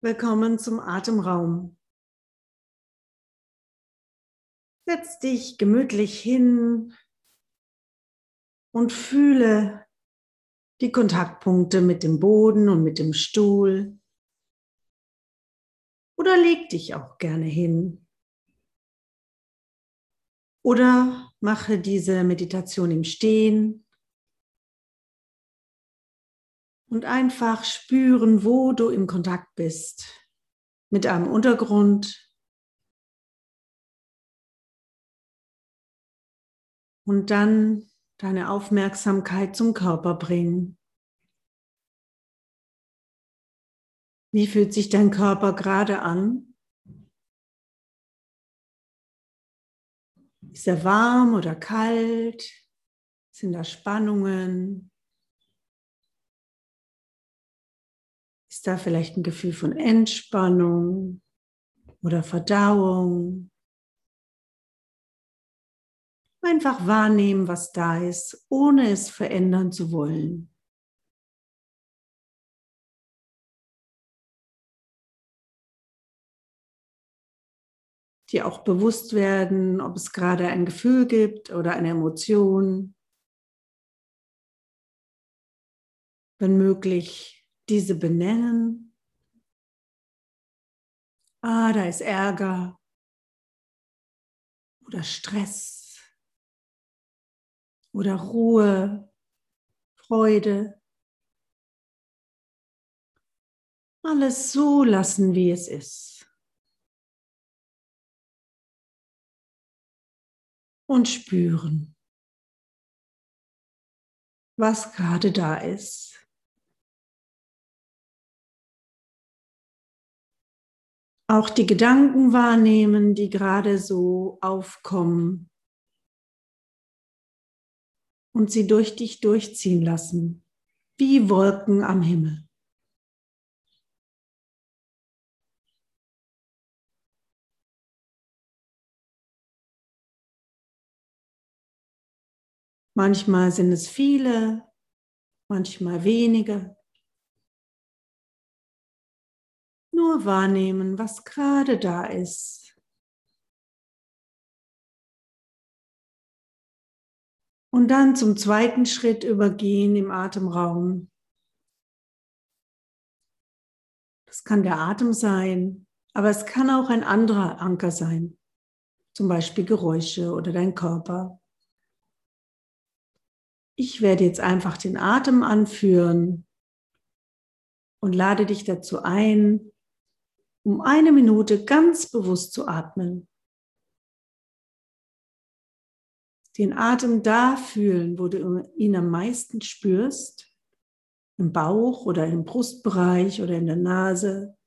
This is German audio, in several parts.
Willkommen zum Atemraum. Setz dich gemütlich hin und fühle die Kontaktpunkte mit dem Boden und mit dem Stuhl. Oder leg dich auch gerne hin. Oder mache diese Meditation im Stehen und einfach spüren, wo du im Kontakt bist mit einem Untergrund. Und dann deine Aufmerksamkeit zum Körper bringen. Wie fühlt sich dein Körper gerade an? Ist er warm oder kalt? Sind da Spannungen? Ist da vielleicht ein Gefühl von Entspannung oder Verdauung? Einfach wahrnehmen, was da ist, ohne es verändern zu wollen. Dir auch bewusst werden, ob es gerade ein Gefühl gibt oder eine Emotion. Wenn möglich, diese benennen. Ah, da ist Ärger oder Stress oder Ruhe, Freude. Alles so lassen, wie es ist. Und spüren, was gerade da ist. Auch die Gedanken wahrnehmen, die gerade so aufkommen und sie durch dich durchziehen lassen, wie Wolken am Himmel. Manchmal sind es viele, manchmal wenige. Nur wahrnehmen, was gerade da ist. Und dann zum zweiten Schritt übergehen im Atemraum. Das kann der Atem sein, aber es kann auch ein anderer Anker sein, zum Beispiel Geräusche oder dein Körper. Ich werde jetzt einfach den Atem anführen und lade dich dazu ein, um eine Minute ganz bewusst zu atmen. Den Atem da fühlen, wo du ihn am meisten spürst, im Bauch oder im Brustbereich oder in der Nase.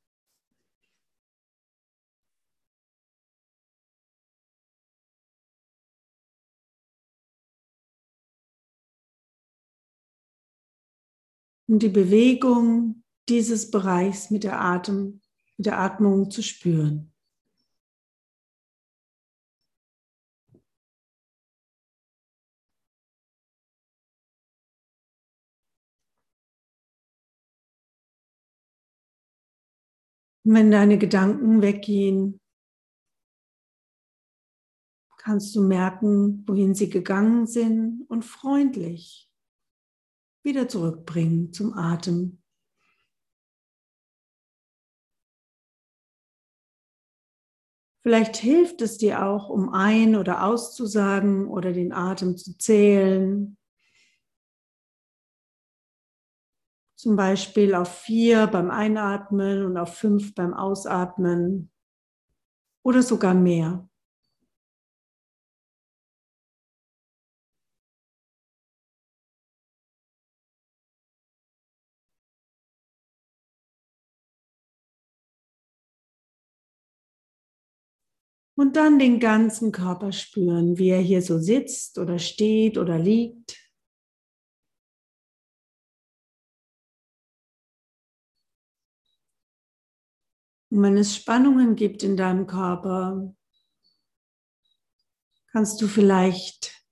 Und die Bewegung dieses Bereichs mit der Atem mit der Atmung zu spüren. Und wenn deine Gedanken weggehen, kannst du merken, wohin sie gegangen sind und freundlich wieder zurückbringen zum Atem. Vielleicht hilft es dir auch, um ein- oder auszusagen oder den Atem zu zählen. Zum Beispiel auf vier beim Einatmen und auf fünf beim Ausatmen oder sogar mehr. Und dann den ganzen Körper spüren, wie er hier so sitzt oder steht oder liegt. Und wenn es Spannungen gibt in deinem Körper, kannst du vielleicht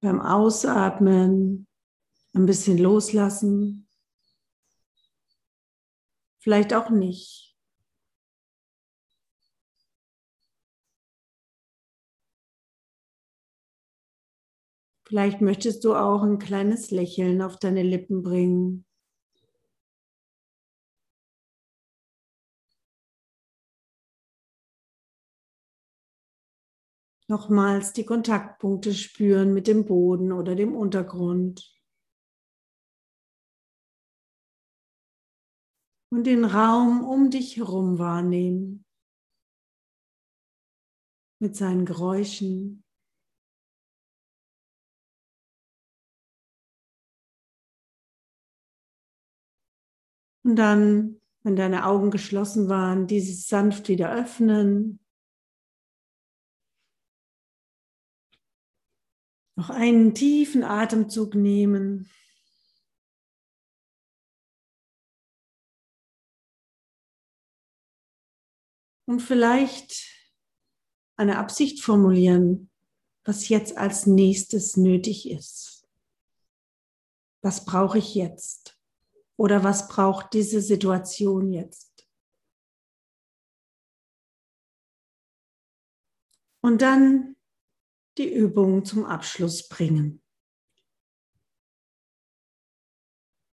beim Ausatmen ein bisschen loslassen vielleicht auch nicht. Vielleicht möchtest du auch ein kleines Lächeln auf deine Lippen bringen. Nochmals die Kontaktpunkte spüren mit dem Boden oder dem Untergrund. Und den Raum um dich herum wahrnehmen. Mit seinen Geräuschen. Und dann, wenn deine Augen geschlossen waren, dieses sanft wieder öffnen. Noch einen tiefen Atemzug nehmen. Und vielleicht eine Absicht formulieren, was jetzt als nächstes nötig ist. Was brauche ich jetzt? Oder was braucht diese Situation jetzt? Und dann die Übung zum Abschluss bringen.